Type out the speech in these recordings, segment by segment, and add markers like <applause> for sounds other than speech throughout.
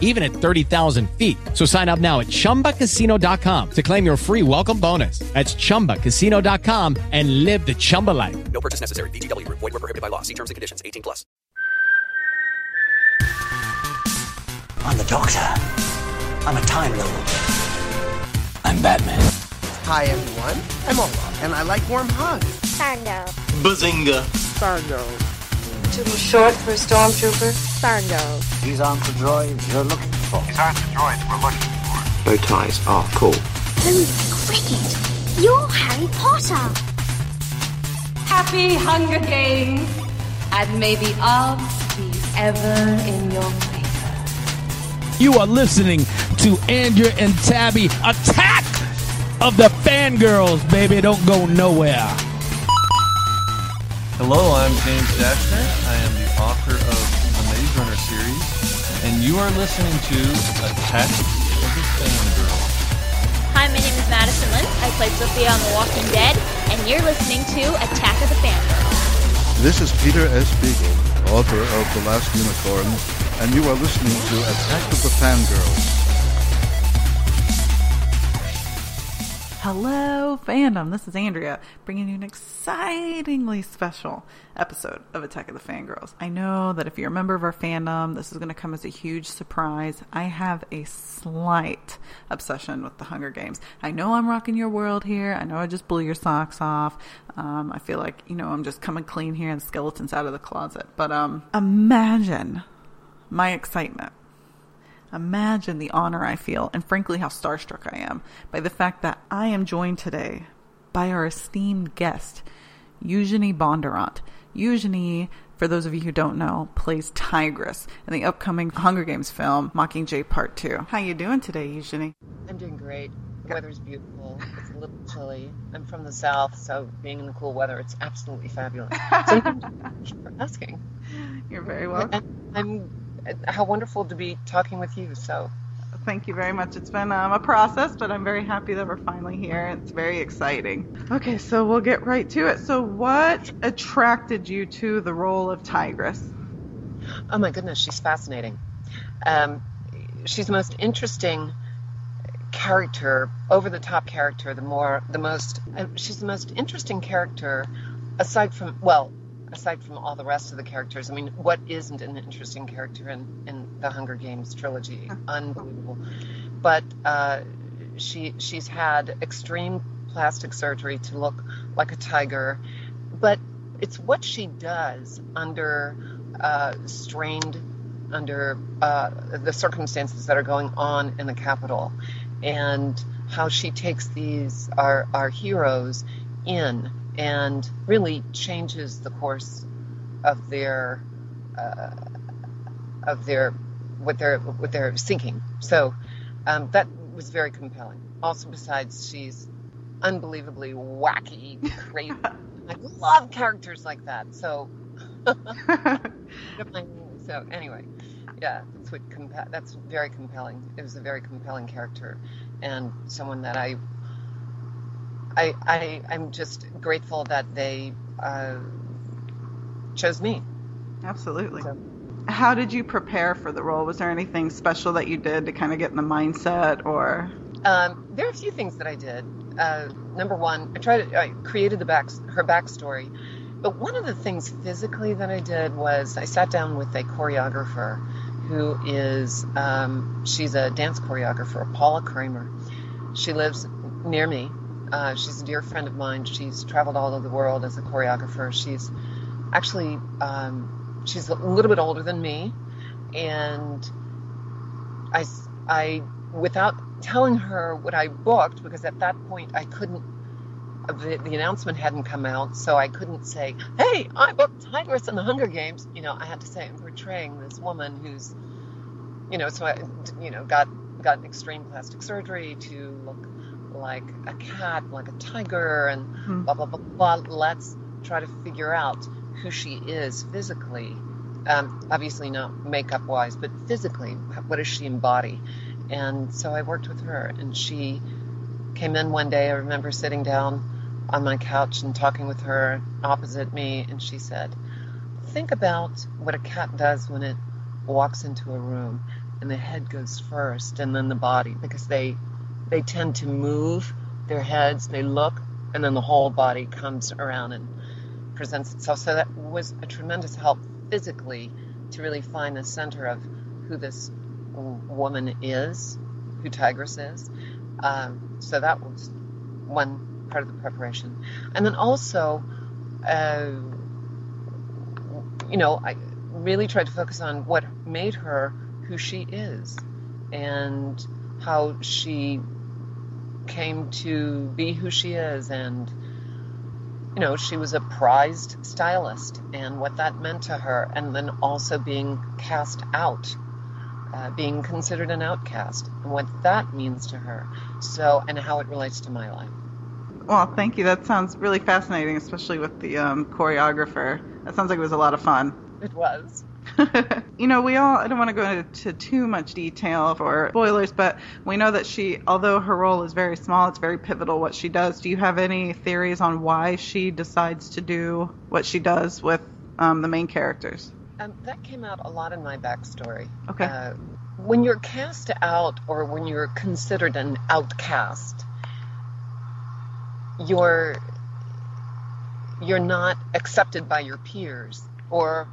even at 30,000 feet. So sign up now at chumbacasino.com to claim your free welcome bonus. That's chumbacasino.com and live the Chumba life. No purchase necessary. VGW Group. Void were prohibited by law. See terms and conditions. 18 plus. I'm the Doctor. I'm a Time Lord. I'm Batman. Hi everyone, I'm Olaf, and I like warm hugs. Fargo. Bazinga. Fargo. Too short for a stormtrooper. Fargo. These aren't the droids you're looking for. These aren't the droids we're looking for. Bow ties are cool. Holy cricket! You're Harry Potter. Happy Hunger Games, and may the odds be ever in your favor. You are listening to Andrea and Tabby Attack of the Fangirls, baby. Don't go nowhere. Hello, I'm James Dashner. I am the author of the Maze Runner series, and you are listening to Attack of the Fangirls. Hi, my name is Madison Lintz. I played Sophia on The Walking Dead, and you're listening to Attack of the Fangirls. This is Peter S. Beagle, author of The Last Unicorn, and you are listening to Attack of the Fangirls. Hello, fandom. This is Andrea bringing you an excitingly special episode of Attack of the Fangirls. I know that if you're a member of our fandom, this is going to come as a huge surprise. I have a slight obsession with the Hunger Games. I know I'm rocking your world here. I know I just blew your socks off. Um, I feel like, you know, I'm just coming clean here and skeletons out of the closet. But um, imagine my excitement Imagine the honor I feel, and frankly, how starstruck I am by the fact that I am joined today by our esteemed guest, Eugenie Bondurant. Eugenie, for those of you who don't know, plays Tigris in the upcoming Hunger Games film, Mockingjay Part 2. How are you doing today, Eugenie? I'm doing great. The weather's beautiful. It's a little chilly. I'm from the south, so being in the cool weather, it's absolutely fabulous. So <laughs> thank you for asking. You're very welcome. I'm how wonderful to be talking with you. So, thank you very much. It's been um, a process, but I'm very happy that we're finally here. It's very exciting. Okay, so we'll get right to it. So, what attracted you to the role of Tigris? Oh my goodness, she's fascinating. Um, she's the most interesting character, over the top character. The more, the most, uh, she's the most interesting character, aside from well, aside from all the rest of the characters, I mean, what isn't an interesting character in, in the Hunger Games trilogy? Unbelievable. But uh, she she's had extreme plastic surgery to look like a tiger, but it's what she does under uh, strained under uh, the circumstances that are going on in the Capitol, and how she takes these our our heroes in and really changes the course of their uh, of their what they're what they're seeking. So um, that was very compelling. Also, besides she's unbelievably wacky, crazy. <laughs> I love characters like that. So <laughs> so anyway, yeah, that's what compa- that's very compelling. It was a very compelling character and someone that I I, I I'm just grateful that they uh, chose me. Absolutely. So. How did you prepare for the role? Was there anything special that you did to kind of get in the mindset, or? Um, there are a few things that I did. Uh, number one, I tried. To, I created the back her backstory, but one of the things physically that I did was I sat down with a choreographer who is um, she's a dance choreographer, Paula Kramer. She lives near me uh, she's a dear friend of mine. She's traveled all over the world as a choreographer. She's actually um, she's a little bit older than me, and I, I without telling her what I booked because at that point I couldn't. The, the announcement hadn't come out, so I couldn't say, "Hey, I booked Tigris in the Hunger Games." You know, I had to say I'm portraying this woman who's, you know, so I, you know, got got extreme plastic surgery to look like a cat, like a tiger, and mm-hmm. blah, blah, blah, blah. Let's try to figure out who she is physically. Um, obviously not makeup wise, but physically, what does she embody? And so I worked with her, and she came in one day. I remember sitting down on my couch and talking with her opposite me, and she said, Think about what a cat does when it walks into a room and the head goes first and then the body because they they tend to move their heads they look and then the whole body comes around and presents itself. So that was a tremendous help physically to really find the center of who this woman is who Tigris is. Um, so that was one part of the preparation. And then also uh, you know i really tried to focus on what made her who she is and how she came to be who she is. And you know she was a prized stylist and what that meant to her. And then also being cast out uh, being considered an outcast and what that means to her. So and how it relates to my life. Well thank you. That sounds really fascinating especially with the um, choreographer. That sounds like it was a lot of fun. It was <laughs> you know, we all, I don't want to go into too much detail or spoilers, but we know that she, although her role is very small, it's very pivotal what she does. Do you have any theories on why she decides to do what she does with um, the main characters? Um, that came out a lot in my backstory. Okay. Uh, when you're cast out or when you're considered an outcast, you're you're not accepted by your peers or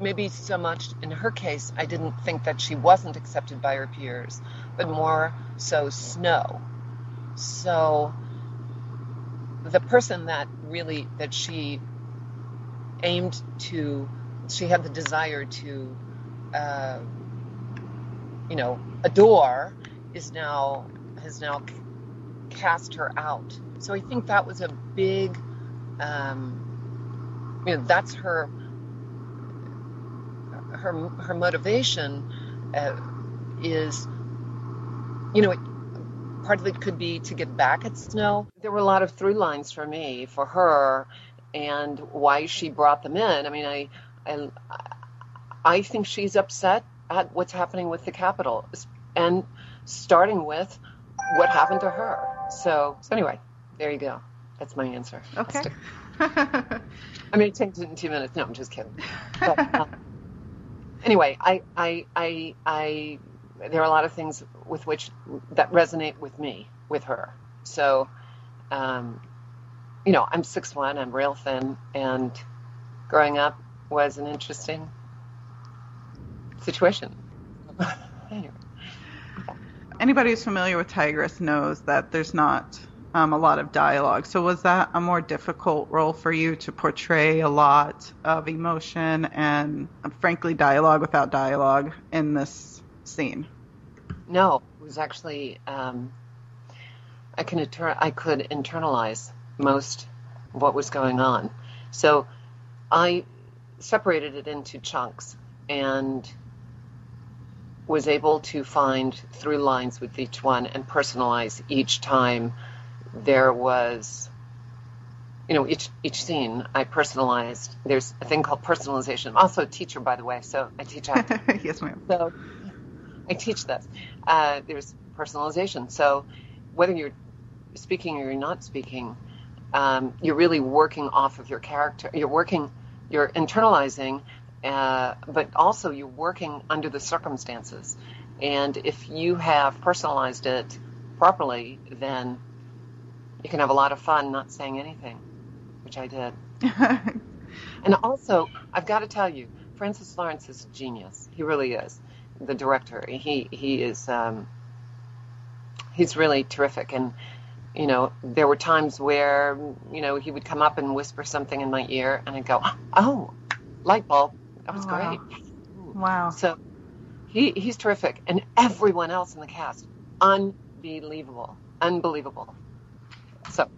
maybe so much in her case, I didn't think that she wasn't accepted by her peers, but more so Snow. So the person that really that she aimed to, she had the desire to, uh, you know, adore, is now has now cast her out. So I think that was a big, um, you know, that's her her her motivation uh, is, you know, it, part of it could be to get back at Snow. There were a lot of through lines for me for her and why she brought them in. I mean, I I, I think she's upset at what's happening with the Capitol, and starting with what happened to her. So, so anyway, there you go. That's my answer. Okay. <laughs> I mean, it takes it in two minutes. No, I'm just kidding. But, um, anyway, I, I, I, I, there are a lot of things with which that resonate with me, with her. So, um, you know, I'm six one, I'm real thin, and growing up was an interesting situation. <laughs> anyway. Anybody who's familiar with Tigris knows that there's not um, a lot of dialogue. So was that a more difficult role for you to portray a lot of emotion and, frankly, dialogue without dialogue in this scene? No, it was actually um, I can inter- I could internalize most what was going on. So I separated it into chunks and was able to find through lines with each one and personalize each time there was you know each each scene i personalized. There's a thing called personalization. I'm also a teacher by the way so i teach acting <laughs> yes ma'am. So i teach this. Uh, there's personalization. So whether you're speaking or you're not speaking um, you're really working off of your character. You're working you're internalizing uh, but also you're working under the circumstances. And if you have personalized it properly then you can have a lot of fun not saying anything, which I did. <laughs> and also, I've got to tell you, Francis Lawrence is a genius. He really is. The director, he he is um, he's really terrific. And you know, there were times where you know he would come up and whisper something in my ear, and I'd go, "Oh, light bulb! That was Oh, wow. great." Wow. So he he's terrific, and everyone else in the cast, unbelievable, unbelievable. So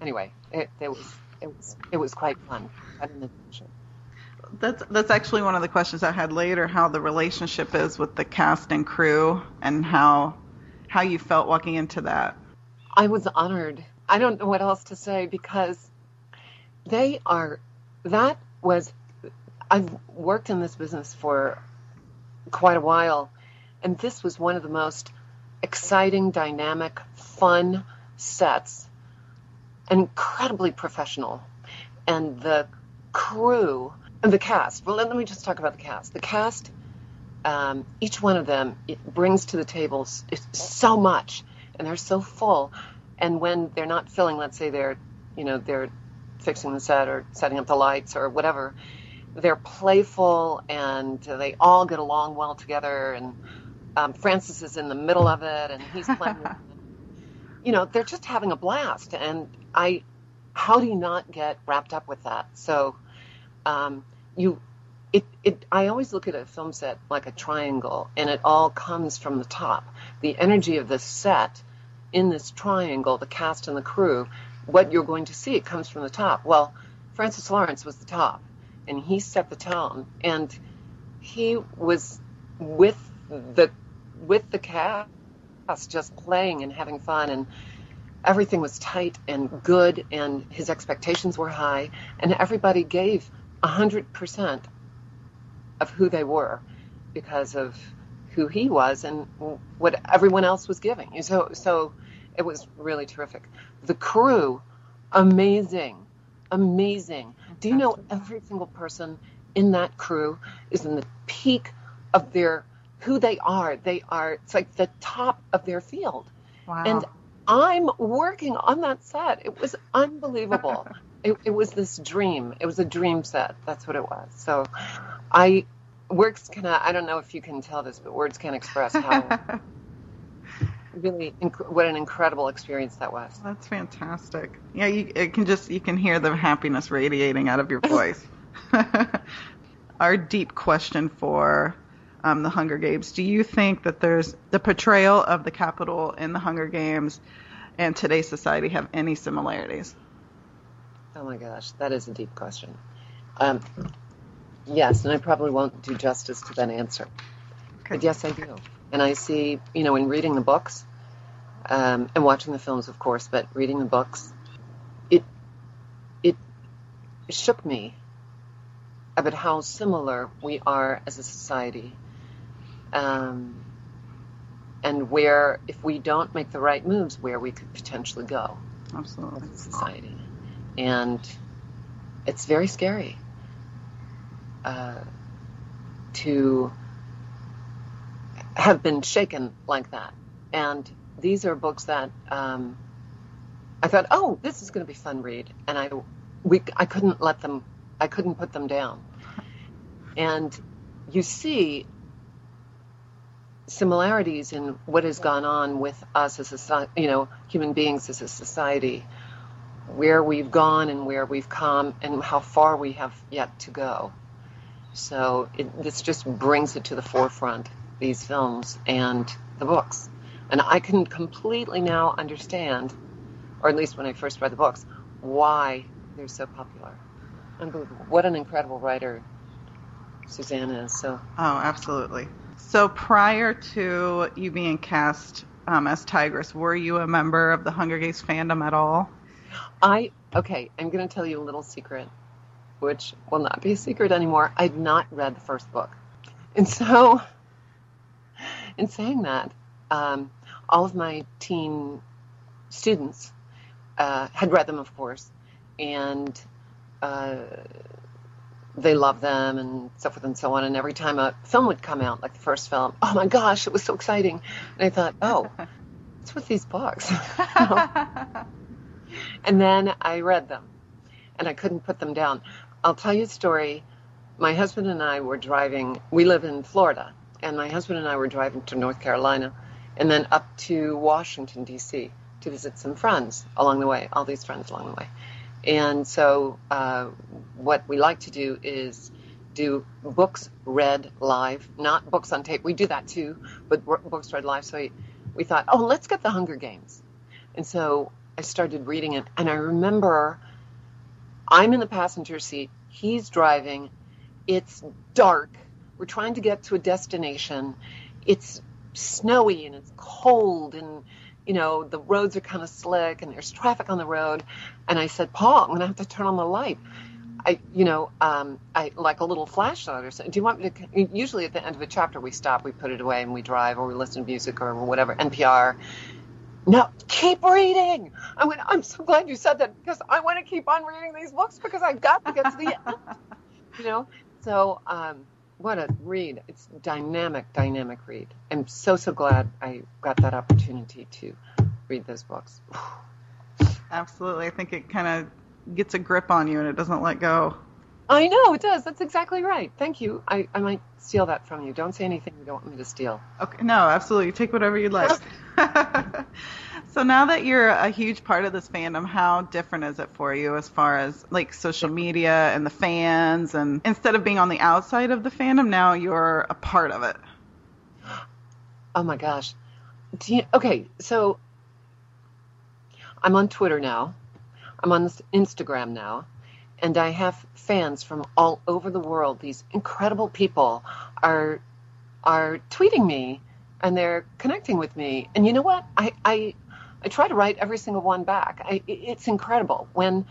anyway, it, it was it was it was quite fun. Quite an adventure. That's that's actually one of the questions I had later. How the relationship is with the cast and crew, and how how you felt walking into that. I was honored. I don't know what else to say because they are that was I've worked in this business for quite a while, and this was one of the most exciting, dynamic, fun sets, incredibly professional. And the crew and the cast, well, let, me just talk about the cast. The cast, um, each one of them it brings to the table so much, and they're so full. And when they're not filling, let's say they're, you know, they're fixing the set or setting up the lights or whatever, they're playful and they all get along well together. And um, Francis is in the middle of it, and he's playing. <laughs> you know, they're just having a blast. And I, how do you not get wrapped up with that? So, um, you, it, it, I always look at a film set like a triangle, and it all comes from the top. The energy of the set in this triangle, the cast and the crew, what you're going to see, it comes from the top. Well, Francis Lawrence was the top, and he set the tone, and he was with the with the cast, just playing and having fun, and everything was tight and good, and his expectations were high, and everybody gave a hundred percent of who they were because of who he was and what everyone else was giving. So, so it was really terrific. The crew, amazing, amazing. Do you know every single person in that crew is in the peak of their who they are? They are. It's like the top of their field. Wow. And I'm working on that set. It was unbelievable. <laughs> it, it was this dream. It was a dream set. That's what it was. So, I words can I don't know if you can tell this, but words can't express how <laughs> really inc- what an incredible experience that was. That's fantastic. Yeah, you it can just you can hear the happiness radiating out of your <laughs> voice. Our deep question for um, the Hunger Games: Do you think that there's the portrayal of the Capitol in the Hunger Games and today's society have any similarities? Oh my gosh, that is a deep question. Um, yes, and I probably won't do justice to that answer. But yes, I do. And I see, you know, in reading the books um, and watching the films, of course, but reading the books, it it shook me about how similar we are as a society, um, and where if we don't make the right moves, where we could potentially go Absolutely. as a society, and it's very scary uh, to have been shaken like that. And these are books that um, I thought, oh, this is going to be fun read, and I we I couldn't let them, I couldn't put them down. And you see similarities in what has gone on with us as a you know human beings as a society, where we've gone and where we've come, and how far we have yet to go. So it, this just brings it to the forefront, these films and the books. And I can completely now understand, or at least when I first read the books, why they're so popular. Unbelievable. What an incredible writer Suzanne is. So Oh, absolutely. So prior to you being cast um, as Tigris, were you a member of the Hunger Games fandom at all? I okay, I'm going to tell you a little secret, which will not be a secret anymore. I'd not read the first book, and so in saying that, um, all of my teen students uh, had read them, of course, and uh, they love them and so forth and so on. And every time a film would come out, like the first film, oh my gosh, it was so exciting. And I thought, oh, <laughs> what's with these books? <laughs> And then I read them, and I couldn't put them down. I'll tell you a story. My husband and I were driving. We live in Florida, and my husband and I were driving to North Carolina, and then up to Washington D.C. to visit some friends along the way. All these friends along the way, and so uh, what we like to do is do books read live, not books on tape. We do that too, but books read live. So we, we thought, oh, let's get the Hunger Games, and so I started reading it, and I remember I'm in the passenger seat, he's driving, it's dark, we're trying to get to a destination, it's snowy and it's cold, and you know, the roads are kind of slick, and there's traffic on the road. And I said, Paul, I'm going to have to turn on the light. I, you know, um, I like a little flashlight or something. Do you want me to? Usually at the end of a chapter, we stop, we put it away, and we drive, or we listen to music, or whatever. NPR. No, keep reading. I went. I'm so glad you said that because I want to keep on reading these books because I've got to get to the end. <laughs> You know. So, um, what a read! It's dynamic, dynamic read. I'm so so glad I got that opportunity to read those books. <sighs> Absolutely. I think it kind of gets a grip on you and it doesn't let go. I know it does. That's exactly right. Thank you. I, I might steal that from you. Don't say anything you don't want me to steal. Okay. No, absolutely. Take whatever you'd like. <laughs> <laughs> so now that you're a huge part of this fandom, how different is it for you as far as like social media and the fans and instead of being on the outside of the fandom, now you're a part of it? Oh my gosh. You, okay, so I'm on Twitter now. I'm on Instagram now. And I have fans from all over the world. These incredible people are are tweeting me and they're connecting with me. And you know what? I I, I try to write every single one back. I, it's incredible. When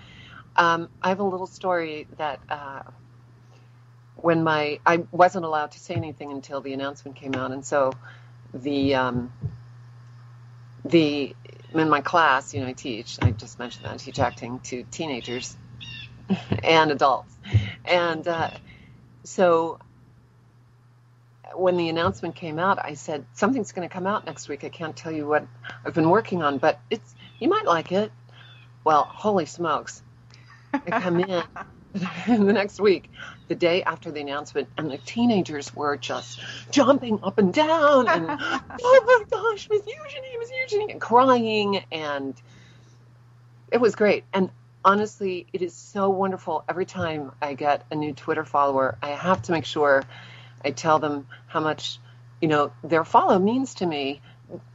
um, I have a little story that uh, when my I wasn't allowed to say anything until the announcement came out, and so the um, the in my class, you know, I teach. I just mentioned that I teach acting to teenagers <laughs> and adults, and uh, so when the announcement came out, I said something's going to come out next week. I can't tell you what I've been working on, but it's you might like it. Well, holy smokes! I come in <laughs> the next week, the day after the announcement, and the teenagers were just jumping up and down and <laughs> oh my gosh, Miss Eugenie, Miss Eugenie, and crying, and it was great. And honestly, it is so wonderful. Every time I get a new Twitter follower, I have to make sure I tell them how much you know their follow means to me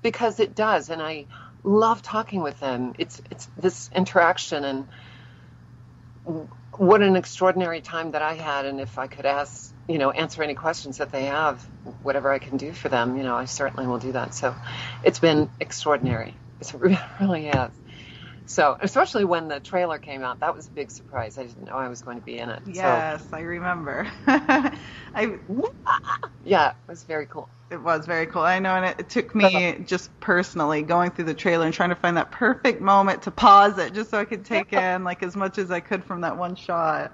because it does, and I love talking with them. It's it's this interaction and what an extraordinary time that I had. And if I could ask, you know, answer any questions that they have, whatever I can do for them, you know, I certainly will do that. So it's been extraordinary. It really has. So, especially when the trailer came out, that was a big surprise. I didn't know I was going to be in it. Yes, so. I remember. <laughs> I <laughs> yeah, it was very cool. It was very cool. I know, and it, it took me just personally going through the trailer and trying to find that perfect moment to pause it, just so I could take in like as much as I could from that one shot.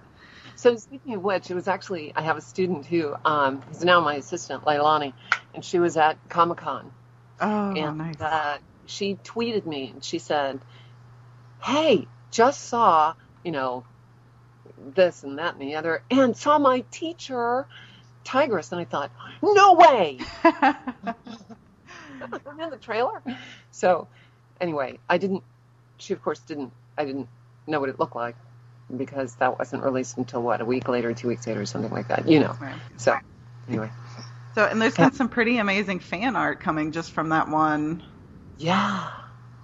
So speaking of which, it was actually I have a student who um, is now my assistant, Leilani, and she was at Comic Con. Oh, and, nice. Uh, she tweeted me and she said, "Hey, just saw you know this and that and the other, and saw my teacher." Tigris, and I thought, no way. <laughs> In the trailer. So, anyway, I didn't. She of course didn't. I didn't know what it looked like because that wasn't released until what a week later, two weeks later, or something like that. You know. Right. So, anyway. So, and there's been some pretty amazing fan art coming just from that one. Yeah.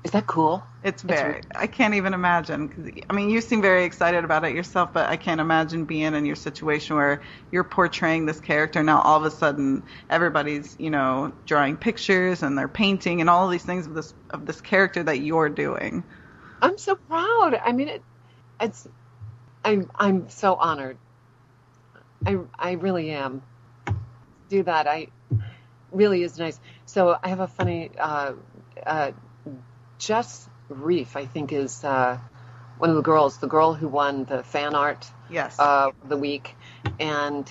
Is that cool? It's very. I can't even imagine. I mean, you seem very excited about it yourself, but I can't imagine being in your situation where you're portraying this character. And now, all of a sudden, everybody's you know drawing pictures and they're painting and all of these things of this of this character that you're doing. I'm so proud. I mean, it, it's. I'm I'm so honored. I I really am. Do that. I really is nice. So I have a funny. Uh, uh, Jess Reef, I think, is uh, one of the girls, the girl who won the fan art yes. uh, the week, and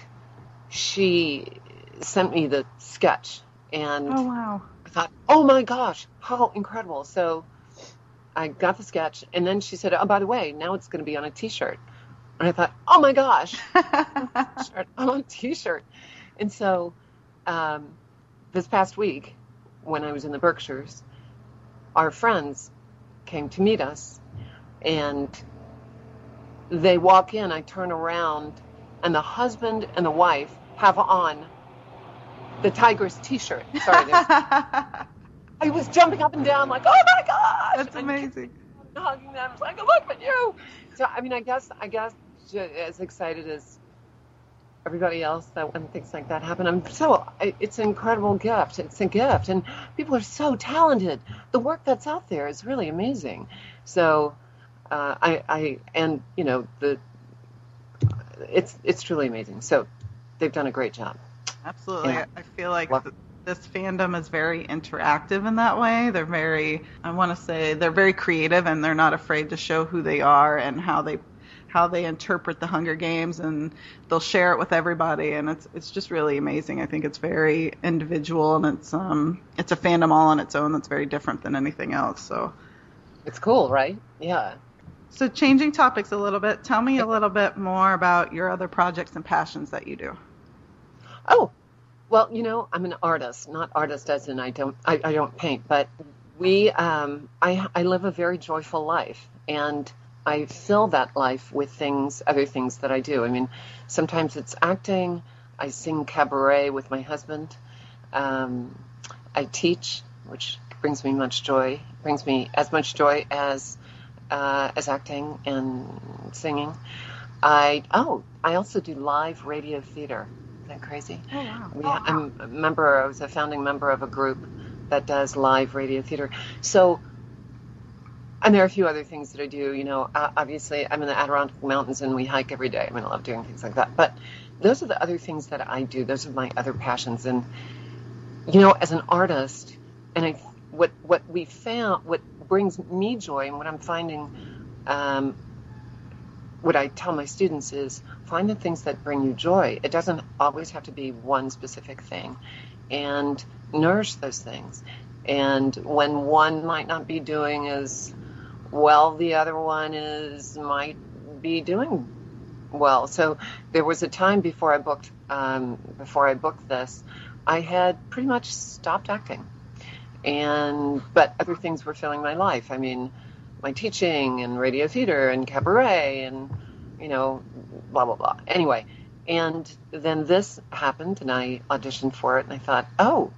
she sent me the sketch, and oh wow, I thought, oh my gosh, how incredible! So I got the sketch, and then she said, oh by the way, now it's going to be on a T-shirt, and I thought, oh my gosh, <laughs> I'm on a T-shirt, and so um, this past week when I was in the Berkshires our friends came to meet us and they walk in i turn around and the husband and the wife have on the Tigris t-shirt. Sorry <laughs> i was jumping up and down like oh my gosh! That's amazing. and hugging them like look at you! So i mean i guess i guess as excited as everybody else that when things like that happen. I'm so it's an incredible gift. It's a gift, and people are so talented. The work that's out there is really amazing. So, uh, I, I and you know the it's it's truly amazing. So they've done a great job. Absolutely. Yeah. I feel like Well- this fandom is very interactive in that way. They're very, I want to say, they're very creative and they're not afraid to show who they are and how they how they interpret the Hunger Games and they'll share it with everybody and it's it's just really amazing. I think it's very individual and it's um it's a fandom all on its own that's very different than anything else. So It's cool, right? Yeah. so changing topics a little bit, tell me a little bit more about your other projects and passions that you do. Oh, well, you know, I'm an artist, not artist as in I don't I, I don't paint, but we um, I I live a very joyful life, and I fill that life with things, other things that I do. I mean, sometimes it's acting. I sing cabaret with my husband. Um, I teach, which brings me much joy. Brings me as much joy as uh, as acting and singing. I oh, I also do live radio theater. Isn't that crazy? Oh wow. We, I'm a member. I was a founding member of a group that does live radio theater. So, and there are a few other things that I do. You know, uh, obviously, I'm in the Adirondack Mountains and we hike every day. I mean, I love doing things like that. But those are the other things that I do. Those are my other passions. And you know, as an artist, and I, what what we found, what brings me joy, and what I'm finding. Um, what I tell my students is find the things that bring you joy. It doesn't always have to be one specific thing, and nourish those things. And when one might not be doing as well, the other one is might be doing well. So there was a time before I booked um, before I booked this, I had pretty much stopped acting, and but other things were filling my life. I mean my teaching and radio theater and cabaret and you know blah blah blah anyway and then this happened and i auditioned for it and i thought oh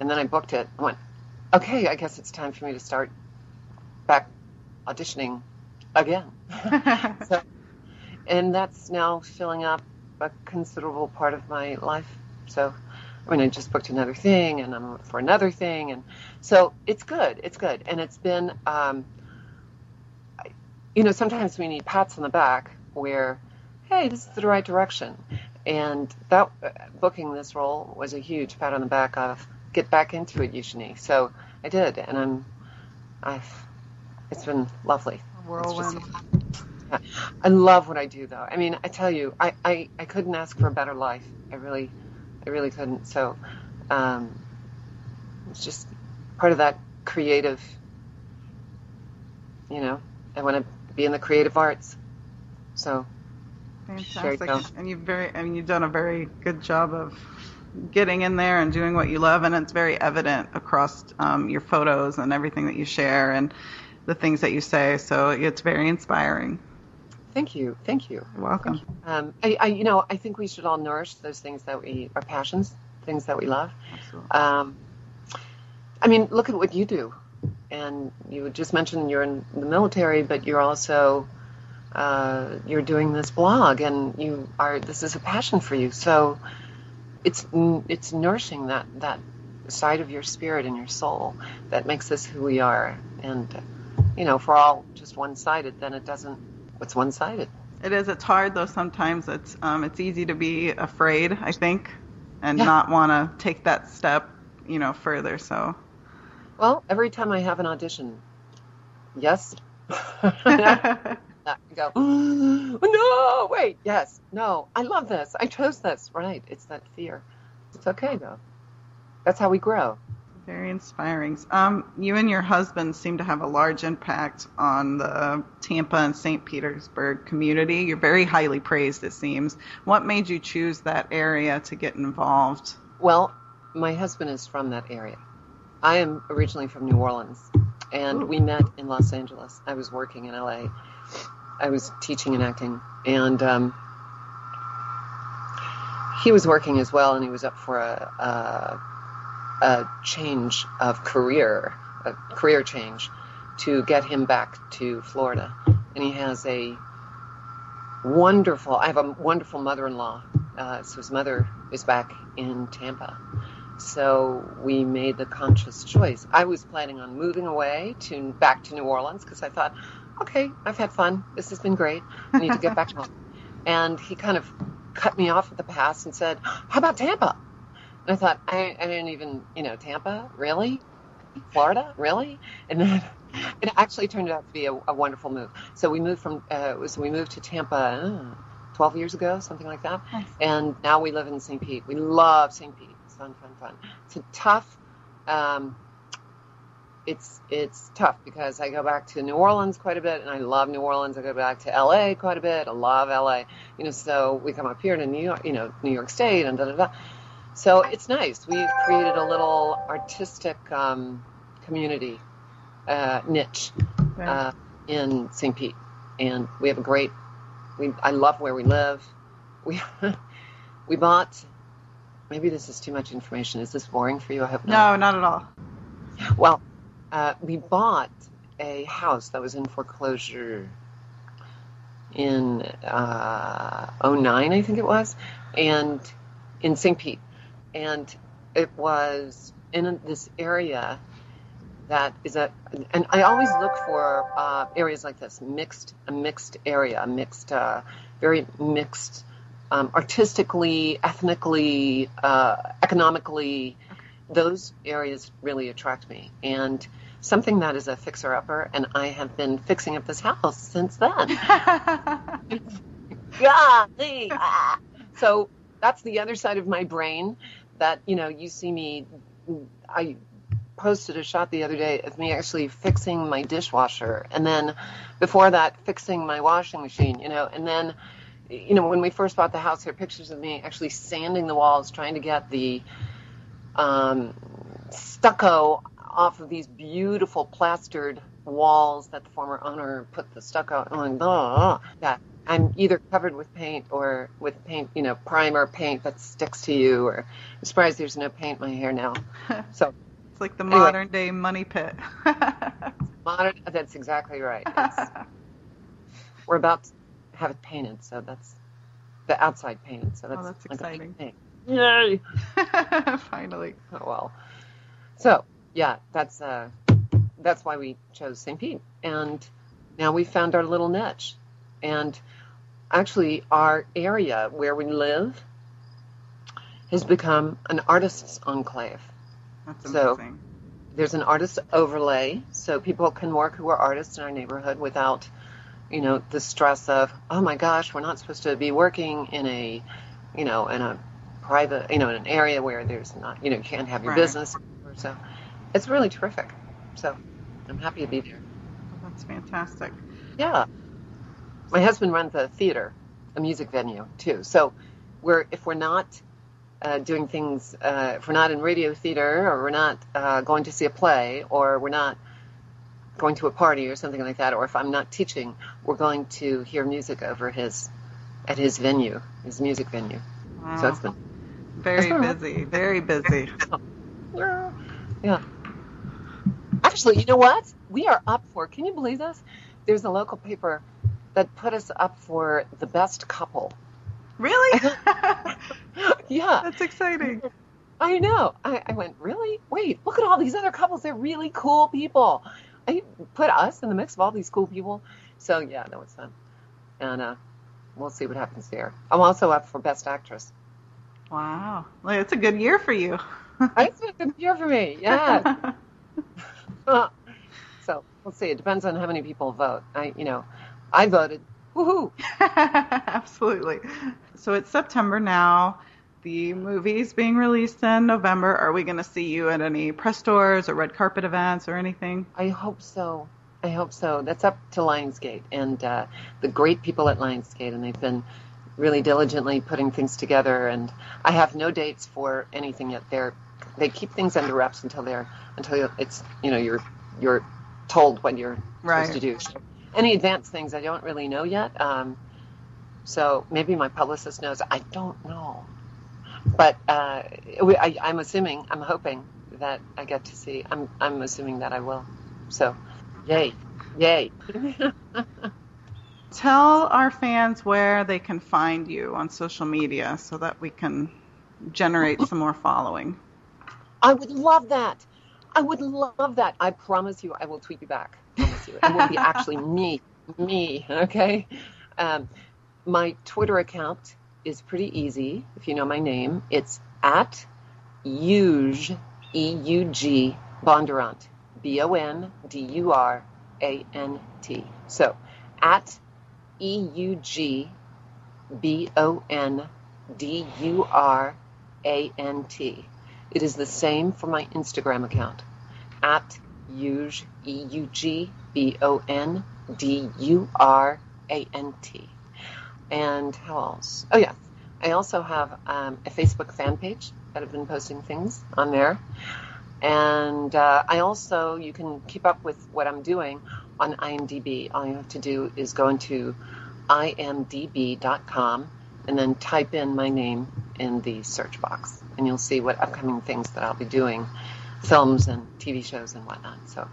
and then i booked it i went okay i guess it's time for me to start back auditioning again <laughs> so, and that's now filling up a considerable part of my life so I mean, I just booked another thing, and I'm for another thing, and so it's good. It's good, and it's been um, you know, sometimes we need pats on the back where, hey, this is the right direction. And that uh, booking this role was a huge pat on the back of get back into it, Eugenie. So I did, and I'm, I've, it's been lovely. Whirlwind. just- yeah. I love what I do, though. I mean, I tell you, I, I, I couldn't ask for a better life. I really, I really couldn't. So, um, it's just part of that creative, you know, I want to be in the creative arts. So, There you. And you've very, I mean, you've done a very good job of getting in there and doing what you love, and it's very evident across um, your photos and everything that you share and the things that you say. So it's very inspiring. thank you, thank you. You're welcome. Um, I, I, you know, I think we should all nourish those things that we, our passions, things that we love. Absolutely. Um, I mean, look at what you do. And you just mentioned you're in the military, but you're also uh, you're doing this blog, and you are this is a passion for you. So it's it's nourishing that that side of your spirit and your soul that makes us who we are. And you know, if we're all just one-sided, then it doesn't. What's one-sided? It is. It's hard though. Sometimes it's um, it's easy to be afraid. I think, and Yeah. not want to take that step, you know, further. So Well, every time I have an audition, yes. <laughs> <laughs> Go, <gasps> no, wait, yes, no, I love this. I chose this. Right. It's that fear. It's okay, though. That's how we grow. Very inspiring. Um, you and your husband seem to have a large impact on the Tampa and St. Petersburg community. You're very highly praised, it seems. What made you choose that area to get involved? Well, my husband is from that area. I am originally from New Orleans, and we met in Los Angeles. I was working in LA. I was teaching and acting, and um, he was working as well, and he was up for a, a, a change of career, a career change, to get him back to Florida. And he has a wonderful. I have a wonderful mother-in-law. Uh, so his mother is back in Tampa. So we made the conscious choice. I was planning on moving away to back to New Orleans because I thought, okay, I've had fun. This has been great. I need to get back <laughs> home. and he kind of cut me off at the pass and said, "How about Tampa?" And I thought, I, I didn't even, you know, Tampa, really? Florida, really? And then <laughs> it actually turned out to be a, a wonderful move. So we moved from, uh, we moved to Tampa. Uh, 12 years ago, something like that. Nice. And now we live in St. Pete. We love St. Pete. It's fun, fun, fun. It's a tough, um, it's it's tough because I go back to New Orleans quite a bit, and I love New Orleans. I go back to L.A. quite a bit. I love L.A. You know, so we come up here to New York, you know, New York State, and da da da. So it's nice. We've created a little artistic um, community uh, niche uh, in St. Pete, and we have a great. We I love where we live. We <laughs> we bought. Maybe this is too much information. Is this boring for you? I hope not. No, not at all. Well, uh, we bought a house that was in foreclosure in uh, 09, I think it was, and in St. Pete. And it was in this area that is a, and I always look for uh, areas like this, mixed, a mixed area, a mixed, uh, very mixed, um, artistically, ethnically, uh, economically, those areas really attract me. And something that is a fixer upper, and I have been fixing up this house since then. <laughs> Golly. Ah. So that's the other side of my brain that, you know, you see me, I posted a shot the other day of me actually fixing my dishwasher, and then before that, fixing my washing machine, you know, and then you know, when we first bought the house, there are pictures of me actually sanding the walls, trying to get the um, stucco off of these beautiful plastered walls that the former owner put the stucco on. That I'm either covered with paint or with paint, you know, primer paint that sticks to you. Or I'm surprised there's no paint in my hair now. <laughs> So It's like the Anyway. modern day money pit. <laughs> modern. That's exactly right. It's, <laughs> we're about to have it painted, so that's the outside painted. So that's, Oh, that's like a big exciting. thing. Yay! Finally. Oh well. So yeah, that's uh, that's why we chose St. Pete, and now we found our little niche, and actually our area where we live has become an artist's enclave. That's So- amazing. There's an artist overlay, so people can work who are artists in our neighborhood without, you know, the stress of, oh my gosh, we're not supposed to be working in a, you know, in a private, you know, in an area where there's not, you know, you can't have your Right. business. So it's really terrific. So I'm happy to be there. That's fantastic. Yeah. My husband runs a theater, a music venue too. So we're if we're not uh, doing things, uh, if we're not in radio theater, or we're not uh, going to see a play, or we're not going to a party or something like that, or if I'm not teaching, we're going to hear music over his at his venue, his music venue. Wow. So it's been Very That's all right. busy. Very busy. <laughs> Yeah. Actually, you know what? We are up for. Can you believe this? There's a local paper that put us up for the best couple. Really? <laughs> Yeah. That's exciting. I know. I, I went, really? Wait, look at all these other couples. They're really cool people. I put us in the mix of all these cool people. So yeah, that was fun. And uh, we'll see what happens there. I'm also up for best actress. Wow. Like, it's a good year for you. <laughs> It's a good year for me. Yeah. <laughs> so we'll see. It depends on how many people vote. I, you know, I voted. Woohoo! <laughs> Absolutely. So it's September now. The movie's being released in November. Are we going to see you at any press tours or red carpet events or anything? I hope so. I hope so. That's up to Lionsgate and uh, the great people at Lionsgate, and they've been really diligently putting things together. And I have no dates for anything yet. They're they keep things under wraps until they're until it's you know you're you're told what you're Right. supposed to do. Any advanced things I don't really know yet. Um, so maybe my publicist knows. I don't know, but uh, I, I'm assuming, I'm hoping that I get to see. I'm I'm assuming that I will. So, yay, yay. <laughs> Tell our fans where they can find you on social media so that we can generate some more following. I would love that. I would love that. I promise you, I will tweet you back. Promise you. It won't be actually <laughs> me, me. Okay. Um, my Twitter account is pretty easy. If you know my name, it's at Euge E U G Bondurant B O N D U R A N T. So at E U G B O N D U R A N T. It is the same for my Instagram account at Euge E U G B O N D U R A N T. And how else? Oh, yeah. I also have um, a Facebook fan page that I've been posting things on there. And uh, I also, you can keep up with what I'm doing on IMDb. All you have to do is go into imdb.com and then type in my name in the search box. And you'll see what upcoming things that I'll be doing films and TV shows and whatnot. So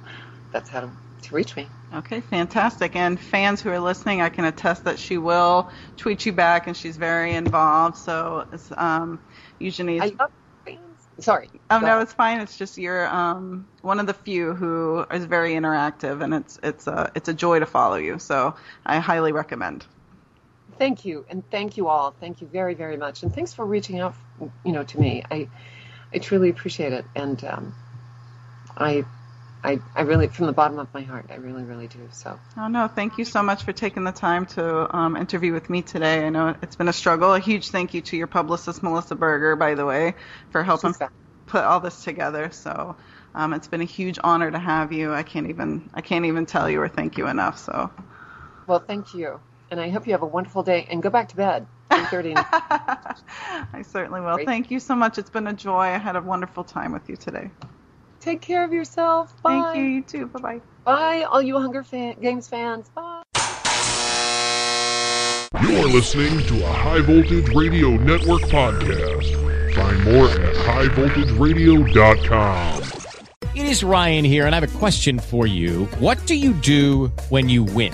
that's how to, to reach me. Okay, fantastic. And fans who are listening, I can attest that she will tweet you back, and she's very involved. So it's um, usually. I love fans. Sorry. Oh no, it's fine. It's just you're um, one of the few who is very interactive, and it's it's a it's a joy to follow you. So I highly recommend. Thank you, and thank you all. Thank you very very much, and thanks for reaching out. You know, to me, I I truly appreciate it, and um, I I, I really, from the bottom of my heart, I really, really do. So. Oh no, thank you so much for taking the time to um, interview with me today. I know it's been a struggle. A huge thank you to your publicist Melissa Berger, by the way, for helping put all this together. So um, it's been a huge honor to have you. I can't even, I can't even tell you or thank you enough. So. Well, thank you, and I hope you have a wonderful day. And go back to bed. 30. <laughs> I certainly will. Great. Thank you so much. It's been a joy. I had a wonderful time with you today. Take care of yourself. Bye. Thank you. You too. Bye bye. Bye, all you Hunger fan- Games fans. Bye. You're listening to a High Voltage Radio Network podcast. Find more at highvoltageradio.com. It is Ryan here, and I have a question for you. What do you do when you win?